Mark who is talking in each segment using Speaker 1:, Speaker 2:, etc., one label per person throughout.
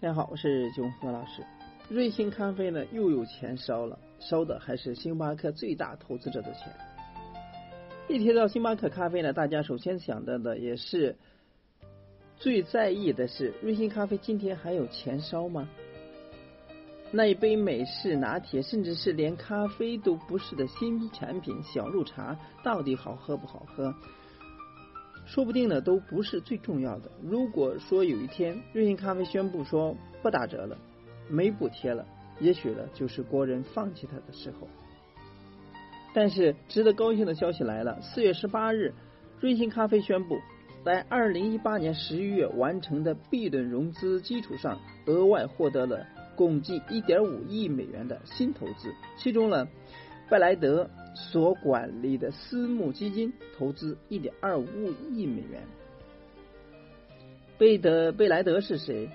Speaker 1: 大家好，我是九和老师。瑞幸咖啡呢又有钱烧了，烧的还是星巴克最大投资者的钱。一提到星巴克咖啡呢，大家首先想到的也是最在意的是瑞幸咖啡今天还有钱烧吗？那一杯美式拿铁，甚至是连咖啡都不是的新产品小鹿茶，到底好喝不好喝？说不定呢都不是最重要的。如果说有一天瑞幸咖啡宣布说不打折了，没补贴了，也许呢就是国人放弃它的时候。但是值得高兴的消息来了，四月十八日，瑞幸咖啡宣布，在二零一八年十一月完成的 B 轮融资基础上，额外获得了。共计一点五亿美元的新投资，其中呢，贝莱德所管理的私募基金投资一点二五亿美元。贝德贝莱德是谁？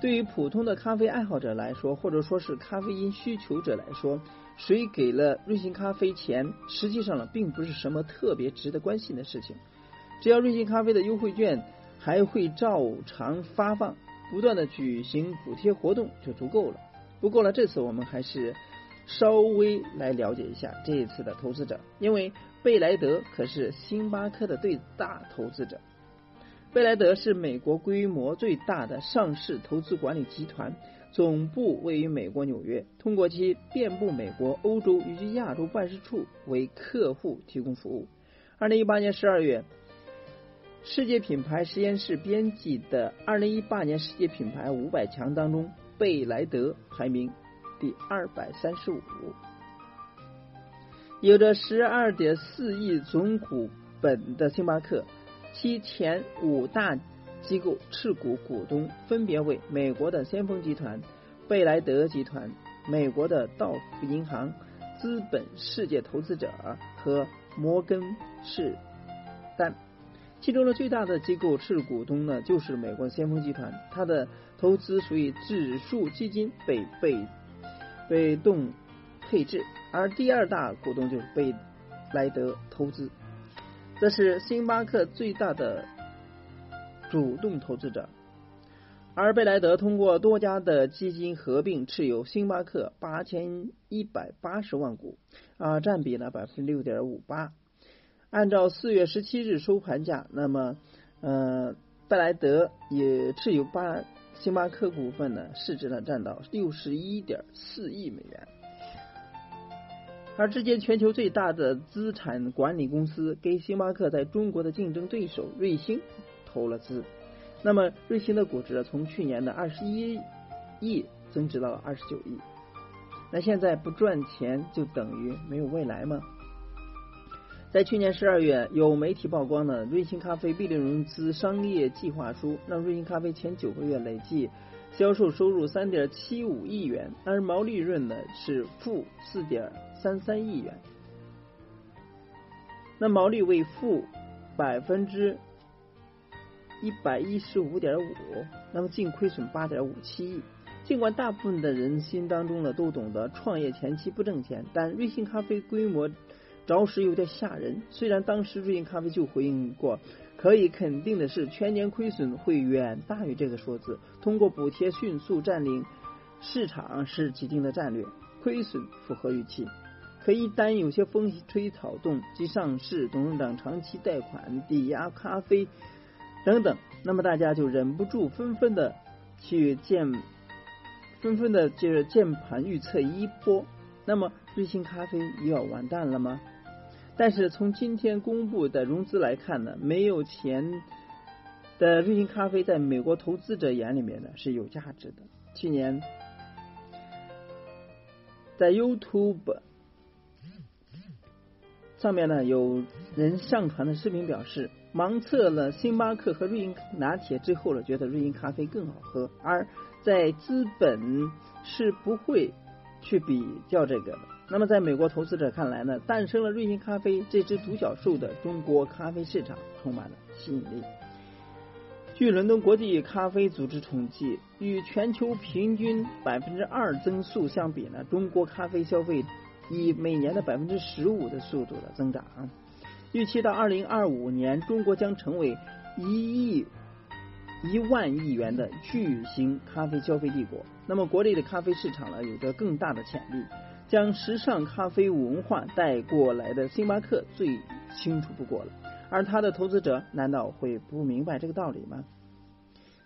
Speaker 1: 对于普通的咖啡爱好者来说，或者说是咖啡因需求者来说，谁给了瑞幸咖啡钱，实际上呢，并不是什么特别值得关心的事情。只要瑞幸咖啡的优惠券还会照常发放。不断的举行补贴活动就足够了。不过呢，这次我们还是稍微来了解一下这一次的投资者，因为贝莱德可是星巴克的最大投资者。贝莱德是美国规模最大的上市投资管理集团，总部位于美国纽约，通过其遍布美国、欧洲以及亚洲办事处为客户提供服务。二零一八年十二月。世界品牌实验室编辑的二零一八年世界品牌五百强当中，贝莱德排名第二百三十五。有着十二点四亿总股本的星巴克，其前五大机构持股股东分别为美国的先锋集团、贝莱德集团、美国的道夫银行、资本世界投资者和摩根士丹。其中的最大的机构持股东呢，就是美国先锋集团，它的投资属于指数基金，被被被动配置，而第二大股东就是贝莱德投资，这是星巴克最大的主动投资者，而贝莱德通过多家的基金合并持有星巴克八千一百八十万股，啊，占比呢百分之六点五八。按照四月十七日收盘价，那么，呃，贝莱德也持有八星巴克股份呢，市值呢占到六十一点四亿美元。而之前全球最大的资产管理公司给星巴克在中国的竞争对手瑞星投了资，那么瑞星的估值从去年的二十一亿增值到了二十九亿。那现在不赚钱就等于没有未来吗？在去年十二月，有媒体曝光了瑞幸咖啡 B 轮融资商业计划书，让瑞幸咖啡前九个月累计销售收入三点七五亿元，而毛利润呢是负四点三三亿元，那毛利为负百分之一百一十五点五，那么净亏损八点五七亿。尽管大部分的人心当中呢都懂得创业前期不挣钱，但瑞幸咖啡规模。着实有点吓人。虽然当时瑞幸咖啡就回应过，可以肯定的是，全年亏损会远大于这个数字。通过补贴迅速占领市场是既定的战略，亏损符合预期。可一旦有些风吹草动，即上市、董事长长期贷款、抵押咖啡等等，那么大家就忍不住纷纷的去键，纷纷的就是键盘预测一波。那么瑞幸咖啡又要完蛋了吗？但是从今天公布的融资来看呢，没有钱的瑞幸咖啡在美国投资者眼里面呢是有价值的。去年在 YouTube 上面呢，有人上传的视频表示，盲测了星巴克和瑞幸拿铁之后呢，觉得瑞幸咖啡更好喝，而在资本是不会去比较这个的。那么，在美国投资者看来呢，诞生了瑞幸咖啡这只独角兽的中国咖啡市场充满了吸引力。据伦敦国际咖啡组织统计，与全球平均百分之二增速相比呢，中国咖啡消费以每年的百分之十五的速度的增长。预期到二零二五年，中国将成为一亿一万亿元的巨型咖啡消费帝国。那么，国内的咖啡市场呢，有着更大的潜力。将时尚咖啡文化带过来的星巴克最清楚不过了，而他的投资者难道会不明白这个道理吗？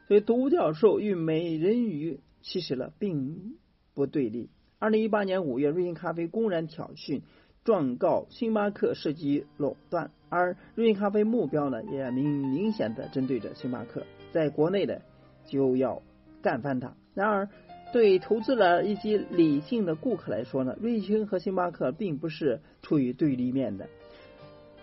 Speaker 1: 所以，独角兽与美人鱼其实呢并不对立。二零一八年五月，瑞幸咖啡公然挑衅，状告星巴克涉及垄断，而瑞幸咖啡目标呢也明明显的针对着星巴克，在国内的就要干翻它。然而。对投资了一些理性的顾客来说呢，瑞幸和星巴克并不是处于对立面的。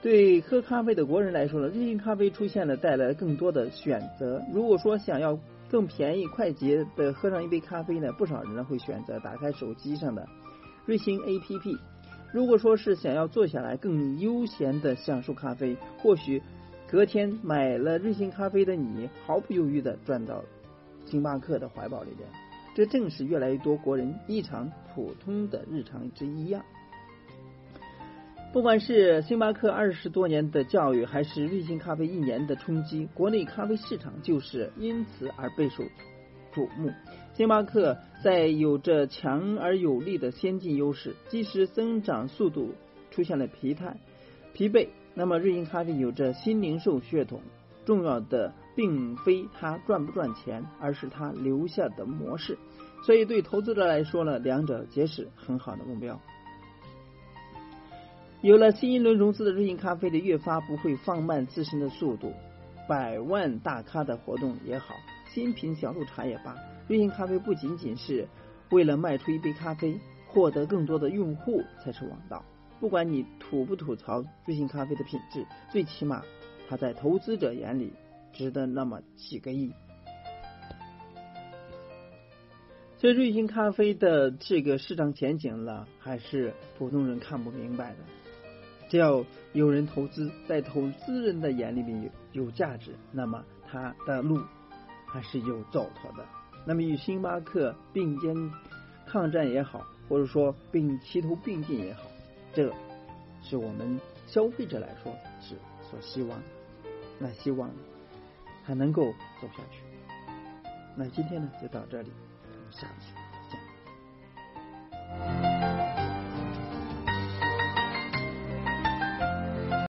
Speaker 1: 对喝咖啡的国人来说呢，瑞幸咖啡出现了带来更多的选择。如果说想要更便宜快捷的喝上一杯咖啡呢，不少人呢会选择打开手机上的瑞幸 APP。如果说是想要坐下来更悠闲的享受咖啡，或许隔天买了瑞幸咖啡的你，毫不犹豫的转到星巴克的怀抱里边。这正是越来越多国人异常普通的日常之一呀。不管是星巴克二十多年的教育，还是瑞幸咖啡一年的冲击，国内咖啡市场就是因此而备受瞩目。星巴克在有着强而有力的先进优势，即使增长速度出现了疲态、疲惫，那么瑞幸咖啡有着新零售血统，重要的。并非它赚不赚钱，而是它留下的模式。所以对投资者来说呢，两者皆是很好的目标。有了新一轮融资的瑞幸咖啡的越发不会放慢自身的速度。百万大咖的活动也好，新品小鹿茶也罢，瑞幸咖啡不仅仅是为了卖出一杯咖啡，获得更多的用户才是王道。不管你吐不吐槽瑞幸咖啡的品质，最起码它在投资者眼里。值得那么几个亿，所以瑞幸咖啡的这个市场前景呢，还是普通人看不明白的。只要有人投资，在投资人的眼里面有有价值，那么他的路还是有走头的。那么与星巴克并肩抗战也好，或者说并齐头并进也好，这是我们消费者来说是所希望。那希望。还能够走下去。那今天呢，就到这里，我们下次见。